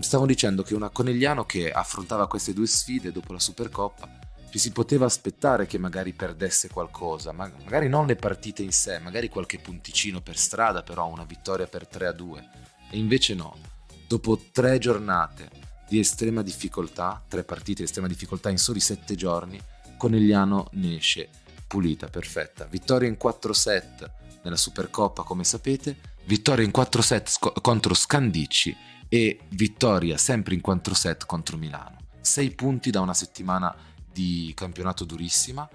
Stavo dicendo che una Conegliano che affrontava queste due sfide dopo la Supercoppa ci si poteva aspettare che magari perdesse qualcosa, ma magari non le partite in sé, magari qualche punticino per strada, però una vittoria per 3 a 2. E invece no, dopo tre giornate di estrema difficoltà, tre partite di estrema difficoltà in soli sette giorni, Conegliano ne esce pulita, perfetta. Vittoria in 4 set nella Supercoppa, come sapete, vittoria in 4 set sc- contro Scandicci e vittoria sempre in 4 set contro Milano. 6 punti da una settimana di campionato durissima